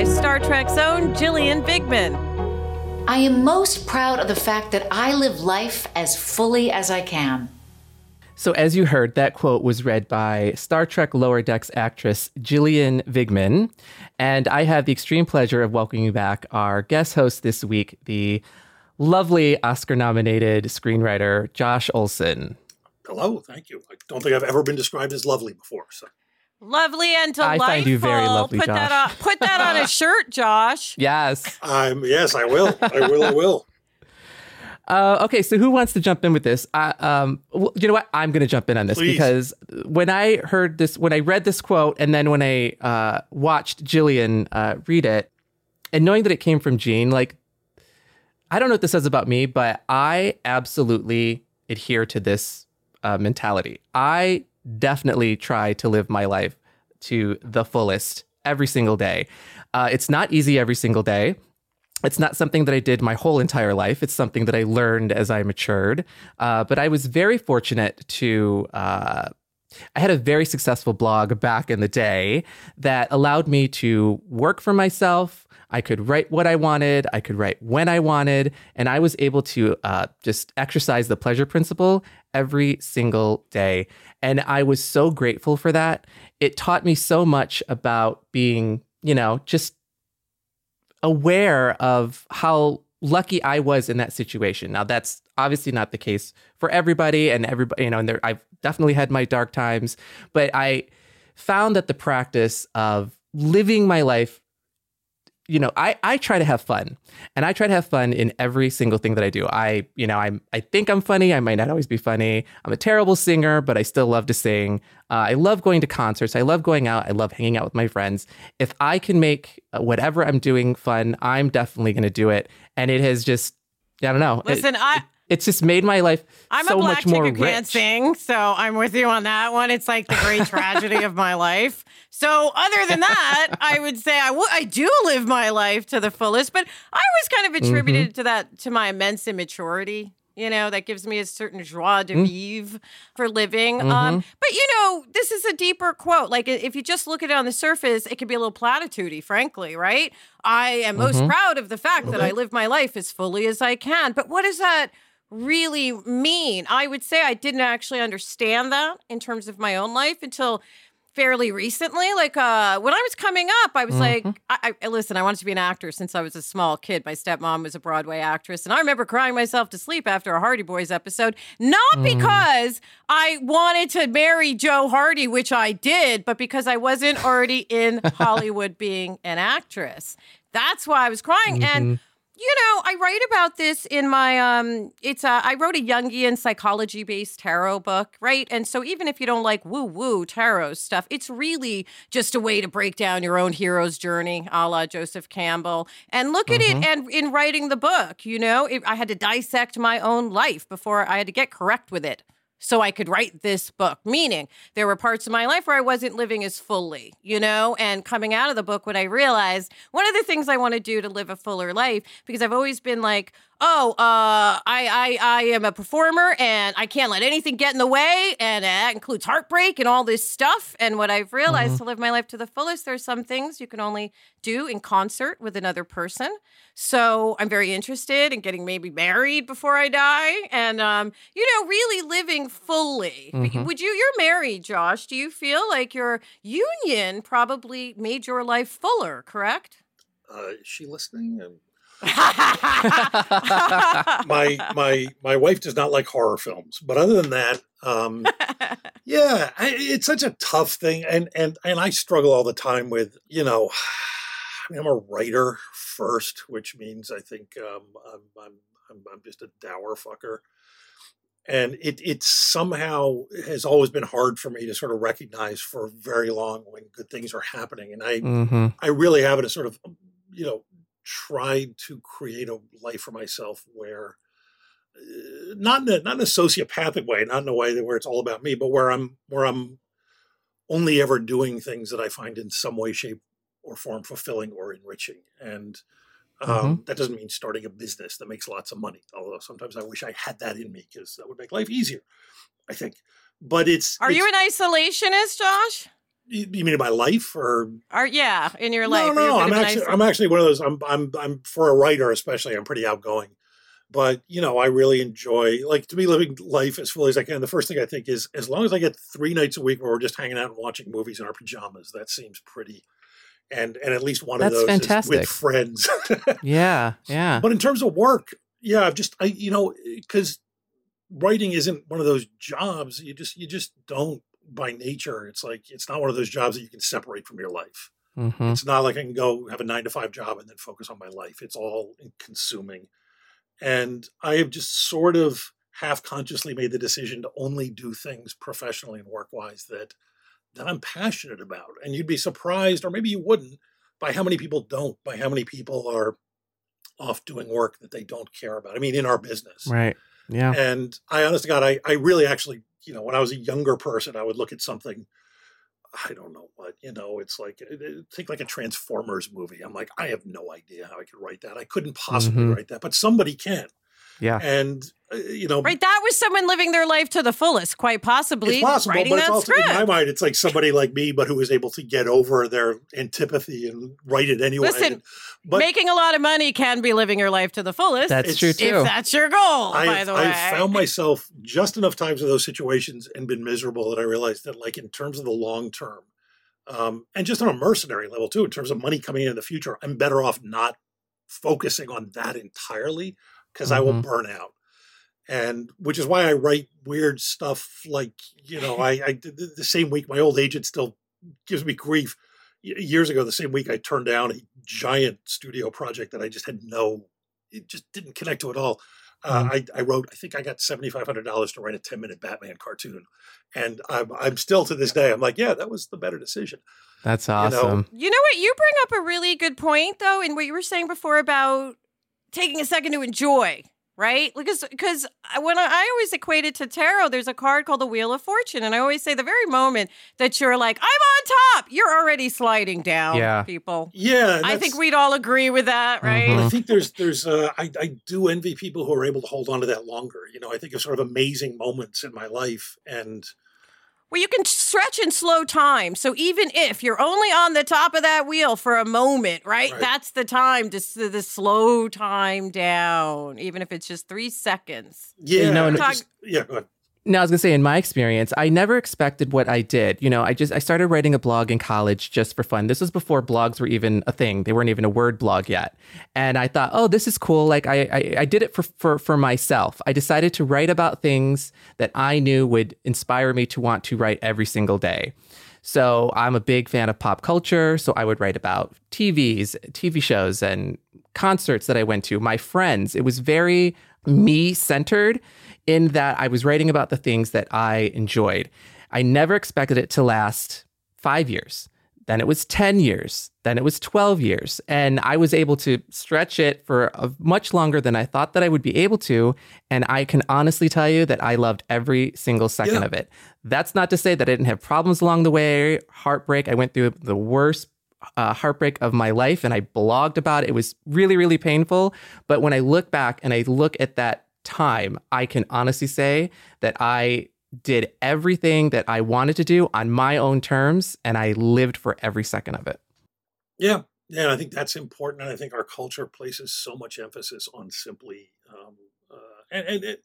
Read by Star Trek's own Gillian Vigman. I am most proud of the fact that I live life as fully as I can. So, as you heard, that quote was read by Star Trek Lower Decks actress Gillian Vigman. And I have the extreme pleasure of welcoming back our guest host this week, the lovely Oscar nominated screenwriter Josh Olson. Hello, thank you. I don't think I've ever been described as lovely before. So Lovely and delightful. I find you very lovely, put Josh. That on, put that on a shirt, Josh. Yes. Um, yes, I will. I will. I will. Uh, okay, so who wants to jump in with this? Uh, um, well, you know what? I'm going to jump in on this Please. because when I heard this, when I read this quote, and then when I uh, watched Gillian uh, read it, and knowing that it came from Gene, like, I don't know what this says about me, but I absolutely adhere to this uh, mentality. I definitely try to live my life to the fullest every single day. Uh, it's not easy every single day. It's not something that I did my whole entire life. It's something that I learned as I matured. Uh, but I was very fortunate to. Uh, I had a very successful blog back in the day that allowed me to work for myself. I could write what I wanted. I could write when I wanted. And I was able to uh, just exercise the pleasure principle every single day. And I was so grateful for that. It taught me so much about being, you know, just aware of how lucky I was in that situation. Now, that's obviously not the case for everybody, and everybody, you know, and there, I've definitely had my dark times, but I found that the practice of living my life you know, I, I try to have fun and I try to have fun in every single thing that I do. I, you know, I'm, I think I'm funny. I might not always be funny. I'm a terrible singer, but I still love to sing. Uh, I love going to concerts. I love going out. I love hanging out with my friends. If I can make whatever I'm doing fun, I'm definitely going to do it. And it has just, I don't know. Listen, it, I, it, it's just made my life I'm so a black much more chick who rich. can't sing, so I'm with you on that one. It's like the great tragedy of my life. So, other than that, I would say I, w- I do live my life to the fullest, but I always kind of attributed Mm-hmm. to that to my immense immaturity. You know, that gives me a certain joie de Mm. vivre for living. Mm-hmm. Um, but you know, this is a deeper quote. Like if you just look at it on the surface, it can be a little platitudey, frankly, right? I am most Mm-hmm. proud of the fact that I live my life as fully as I can. But what is that really mean? I would say I didn't actually understand that in terms of my own life until fairly recently. Like uh, when I was coming up, I was like, mm-hmm. I, I listen. I wanted to be an actor since I was a small kid. My stepmom was a Broadway actress, and I remember crying myself to sleep after a Hardy Boys episode, not mm. because I wanted to marry Joe Hardy, which I did, but because I wasn't already in Hollywood being an actress. That's why I was crying, and mm-hmm. You know, I write about this in my um it's a, I wrote a Jungian psychology based tarot book, right? And so even if you don't like woo woo tarot stuff, it's really just a way to break down your own hero's journey, a la Joseph Campbell, and look at it. And in writing the book, you know, it, I had to dissect my own life before I had to get correct with it so I could write this book. Meaning, there were parts of my life where I wasn't living as fully, you know? And coming out of the book, what I realized, one of the things I want to do to live a fuller life, because I've always been like, oh, uh, I, I, I am a performer and I can't let anything get in the way. And that includes heartbreak and all this stuff. And what I've realized to live my life to the fullest, there are some things you can only do in concert with another person. So I'm very interested in getting maybe married before I die and, um, you know, really living fully. Mhm. Would you, you're married, Josh. Do you feel like your union probably made your life fuller, correct? Uh, is she listening? My my my wife does not like horror films, but other than that, um, yeah, I, it's such a tough thing, and and and I struggle all the time with you know, I mean, I'm a writer first, which means I think um, I'm, I'm I'm I'm just a dour fucker, and it it somehow has always been hard for me to sort of recognize for very long when good things are happening, and I hmm I really have it a sort of, you know, tried to create a life for myself where, uh, not in a, not in a sociopathic way, not in a way that where it's all about me, but where I'm where I'm only ever doing things that I find in some way, shape, or form fulfilling or enriching. And um, that doesn't mean starting a business that makes lots of money. Although sometimes I wish I had that in me because that would make life easier. I think. But it's Are you an isolationist, Josh? You you mean by life or Or yeah, in your life? no, Are no, I'm actually, iso- I'm actually one of those. I'm, I'm, I'm for a writer, especially. I'm pretty outgoing, but you know, I really enjoy like to be living life as fully as I can. The first thing I think is, as long as I get three nights a week where we're just hanging out and watching movies in our pajamas, that seems pretty. And and at least one That's of those is fantastic. with friends. Yeah, yeah. but in terms of work, yeah, I've just I you know because writing isn't one of those jobs you just you just don't by nature. It's like it's not one of those jobs that you can separate from your life. hmm It's not like I can go have a nine to five job and then focus on my life. It's all consuming. And I have just sort of half consciously made the decision to only do things professionally and work wise that that I'm passionate about. And you'd be surprised, or maybe you wouldn't, by how many people don't, by how many people are off doing work that they don't care about. I mean, in our business. Right. Yeah. And I honest to God, I, I really actually, you know, when I was a younger person, I would look at something, I don't know what, you know, it's like, uh, uh, think like a Transformers movie. I'm like, I have no idea how I could write that. I couldn't possibly Mhm. write that, but somebody can. Yeah. And, uh, you know, Right, that was someone living their life to the fullest, quite possibly. it's possible, writing but it's also script. in my mind, it's like somebody like me, but who was able to get over their antipathy and write it anyway. Listen, but Making a lot of money can be living your life to the fullest. That's it's- true if that's your goal, I, by the way. I've found myself just enough times in those situations and been miserable that I realized that, like, in terms of the long term, um, and just on a mercenary level too, in terms of money coming in in the future, I'm better off not focusing on that entirely because I will Mhm. burn out. And which is why I write weird stuff like, you know, I, I did the the same week, my old agent still gives me grief. Years ago, the same week, I turned down a giant studio project that I just had no, it just didn't connect to at all. Uh, I, I wrote, I think I got seventy five hundred dollars to write a ten minute Batman cartoon, and I'm I'm still to this day I'm like, yeah, that was the better decision. That's know, awesome. You know what? You bring up a really good point, though, in what you were saying before about taking a second to enjoy, right? Because because when I, I always equate it to tarot, there's a card called the Wheel of Fortune, and I always say the very moment that you're like, I'm on top, you're already sliding down. Yeah. people. Yeah, I think we'd all agree with that, right? Mhm. I think there's there's uh, I I do envy people who are able to hold on to that longer. You know, I think of sort of amazing moments in my life, and Well, you can stretch and slow time. So even if you're only on the top of that wheel for a moment, right? Right. That's the time to, s- to slow time down, even if it's just three seconds. yeah, know, I and- just- yeah, go ahead. Now, I was gonna say, in my experience, I never expected what I did. You know, I just I started writing a blog in college just for fun. This was before blogs were even a thing; they weren't even a word blog yet. And I thought, oh, this is cool. Like I I, I did it for, for for myself. I decided to write about things that I knew would inspire me to want to write every single day. So I'm a big fan of pop culture. So I would write about TVs, TV shows, and concerts that I went to, my friends. It was very me centered in that I was writing about the things that I enjoyed. I never expected it to last five years. Then it was 10 years. Then it was 12 years. And I was able to stretch it for a, much longer than I thought that I would be able to. And I can honestly tell you that I loved every single second Yeah. of it. That's not to say that I didn't have problems along the way, heartbreak. I went through the worst uh, heartbreak of my life and I blogged about it. It was really, really painful. But when I look back and I look at that time, I can honestly say that I did everything that I wanted to do on my own terms and I lived for every second of it. Yeah. Yeah. And I think that's important. And I think our culture places so much emphasis on simply, um, uh, and, and it,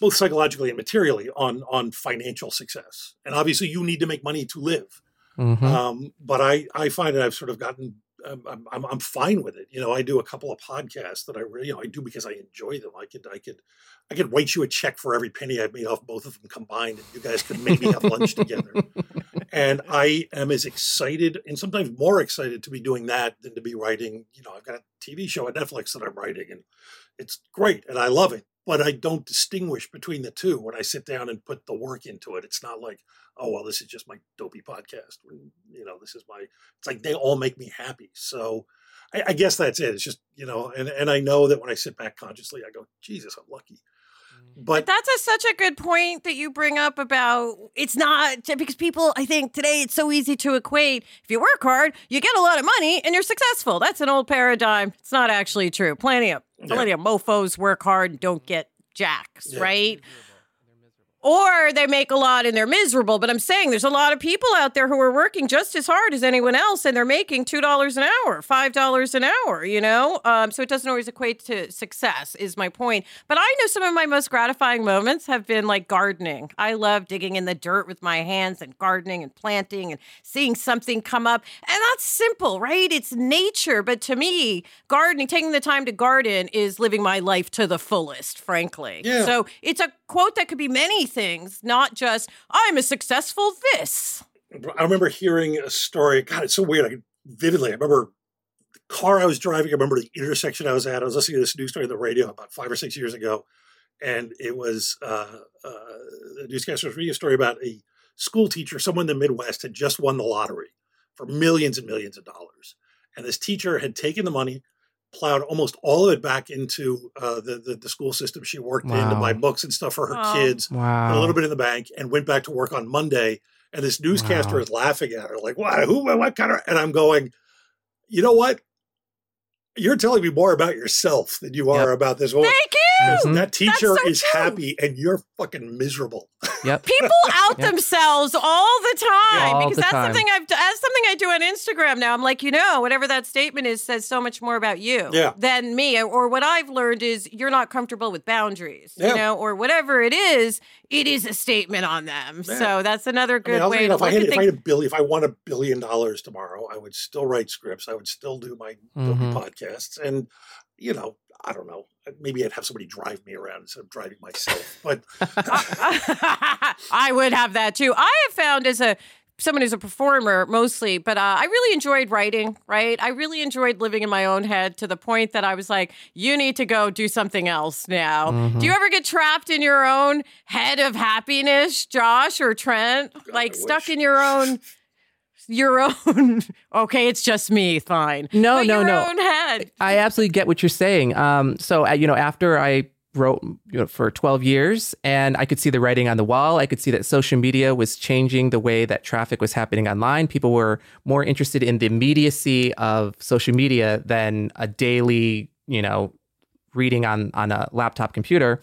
both psychologically and materially on on financial success. And obviously, you need to make money to live. Mm-hmm. Um, but I I find that I've sort of gotten I'm, I'm, I'm fine with it. You know, I do a couple of podcasts that I really, you know, I do because I enjoy them. I could, I could, I could write you a check for every penny I've made off both of them combined, and you guys could maybe have lunch together. And I am as excited, and sometimes more excited, to be doing that than to be writing. You know, I've got a TV show at Netflix that I'm writing, and it's great, and I love it but I don't distinguish between the two when I sit down and put the work into it. It's not like, oh well, this is just my dopey podcast. You know, this is my. It's like they all make me happy. So I, I guess that's it. It's just you know, and and I know that when I sit back consciously, I go, Jesus, I'm lucky. Mm. But, but that's a, such a good point that you bring up about it's not because people, I think today it's so easy to equate. If you work hard, you get a lot of money and you're successful. That's an old paradigm. It's not actually true. Plenty of plenty yeah. of mofos work hard and don't get jacks, yeah. right? Or they make a lot and they're miserable. But I'm saying there's a lot of people out there who are working just as hard as anyone else and they're making $2 an hour, $5 an hour, you know? Um, so it doesn't always equate to success, is my point. But I know some of my most gratifying moments have been like gardening. I love digging in the dirt with my hands and gardening and planting and seeing something come up. And that's simple, right? It's nature. But to me, gardening, taking the time to garden is living my life to the fullest, frankly. Yeah. So it's a quote that could be many things, not just, I'm a successful this. I remember hearing a story. God, it's so weird. I vividly, I remember the car I was driving. I remember the intersection I was at. I was listening to this news story on the radio about five or six years ago. And it was uh, uh, the newscaster was reading a story about a school teacher, someone in the Midwest, had just won the lottery for millions and millions of dollars. And this teacher had taken the money, plowed almost all of it back into uh, the, the, the school system she worked wow. in to buy books and stuff for her oh. kids. Wow. a little bit in the bank, and went back to work on Monday. And this newscaster wow. is laughing at her, like, "What? Who? What kind of?" And I'm going, "You know what? You're telling me more about yourself than you are yep. about this woman. Thank you. That teacher so is true. happy and you're fucking miserable. Yep. People out yep. themselves all the time yeah, because that's time. something I've that's something I do on Instagram now. I'm like, you know, whatever that statement is says so much more about you yeah. than me. Or what I've learned is you're not comfortable with boundaries, yeah. you know, or whatever it is, it is a statement on them. Yeah. So that's another good I mean, way to if I, had, if I had a billion, if I won a billion dollars tomorrow, I would still write scripts. I would still do my mm-hmm. Podcasts, and you know, I don't know. Maybe I'd have somebody drive me around instead of driving myself. But I would have that too. I have found as a someone who's a performer mostly, but uh, I really enjoyed writing, right? I really enjoyed living in my own head to the point that I was like, you need to go do something else now. Mm-hmm. Do you ever get trapped in your own head of happiness, Josh or Trent? God, like stuck in your own your own okay it's just me fine no but no no own head i absolutely get what you're saying um so uh, you know after i wrote you know, for 12 years and I could see the writing on the wall. I could see that social media was changing the way that traffic was happening online. People were more interested in the immediacy of social media than a daily, you know, reading on on a laptop computer.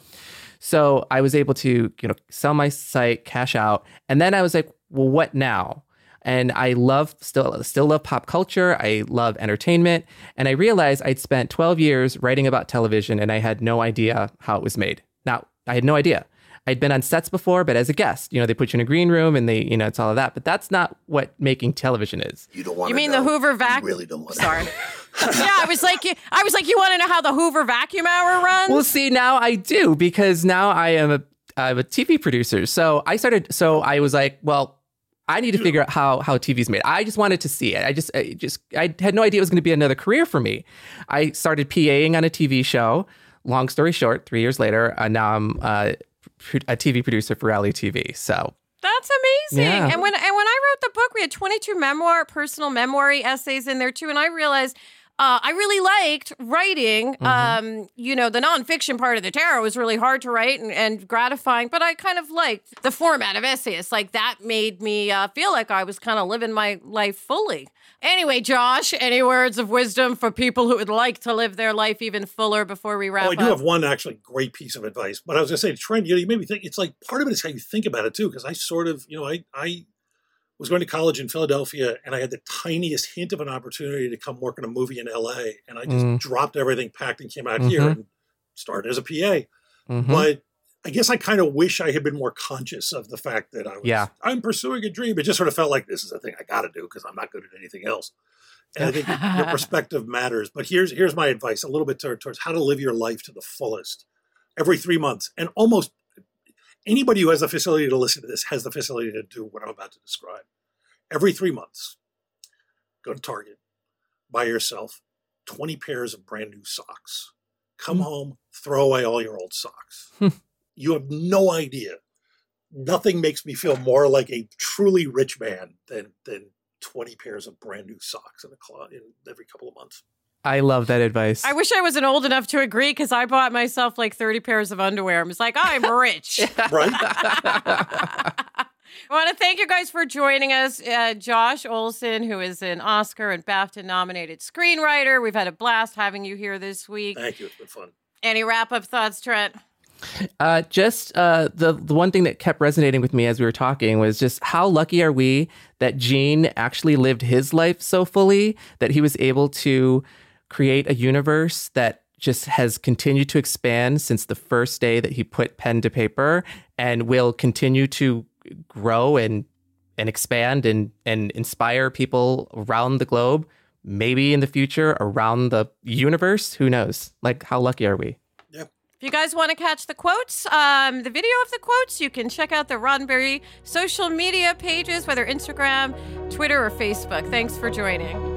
So I was able to, you know, sell my site, cash out, and then I was like, well, what now? And I love still still love pop culture. I love entertainment, and I realized I'd spent 12 years writing about television, and I had no idea how it was made. Now I had no idea. I'd been on sets before, but as a guest, you know, they put you in a green room and they, you know, it's all of that. But that's not what making television is. You don't want. You mean know. the Hoover vacuum? Really don't want. Sorry. yeah, I was like, I was like, you want to know how the Hoover vacuum hour runs? Well, see, now I do because now I am a I'm a TV producer. So I started. So I was like, well, I need to figure out how how TV's made. I just wanted to see it. I just I just I had no idea it was going to be another career for me. I started PAing on a TV show. Long story short, three years later, uh, now I'm uh, a TV producer for reality TV. So that's amazing. Yeah. And when and when I wrote the book, we had 22 memoir, personal memoir essays in there too, and I realized uh, I really liked writing. Mm-hmm. Um, you know, the nonfiction part of the tarot was really hard to write and, and gratifying, but I kind of liked the format of essays. Like that made me uh, feel like I was kind of living my life fully. Anyway, Josh, any words of wisdom for people who would like to live their life even fuller before we wrap up? Oh, I up? do have one actually great piece of advice, but I was going to say, Trent, you know, you made me think. It's like part of it is how you think about it too, because I sort of, you know, I I was going to college in Philadelphia, and I had the tiniest hint of an opportunity to come work on a movie in L.A., and I just Mhm. dropped everything, packed, and came out here Mhm. and started as a PA. Mhm. But I guess I kind of wish I had been more conscious of the fact that I was, Yeah. I'm pursuing a dream. It just sort of felt like this is a thing I got to do because I'm not good at anything else. And I think your perspective matters. But here's here's my advice, a little bit towards how to live your life to the fullest. Every three months, and almost anybody who has the facility to listen to this has the facility to do what I'm about to describe. Every three months, go to Target, buy yourself 20 pairs of brand new socks. Come hmm. home, throw away all your old socks. Hmm. you have no idea. Nothing makes me feel more like a truly rich man than than 20 pairs of brand new socks in a closet in every couple of months. I love that advice. I wish I wasn't old enough to agree because I bought myself like 30 pairs of underwear. I was like, I'm rich. Right? I want to thank you guys for joining us. Uh, Josh Olson, who is an Oscar and BAFTA nominated screenwriter. We've had a blast having you here this week. Thank you. It's been fun. Any wrap up thoughts, Trent? Uh, just uh, the the one thing that kept resonating with me as we were talking was just how lucky are we that Gene actually lived his life so fully that he was able to create a universe that just has continued to expand since the first day that he put pen to paper and will continue to grow and and expand and and inspire people around the globe maybe in the future around the universe who knows like how lucky are we If you guys want to catch the quotes, um, the video of the quotes, you can check out the Roddenberry social media pages, whether Instagram, Twitter, or Facebook. Thanks for joining.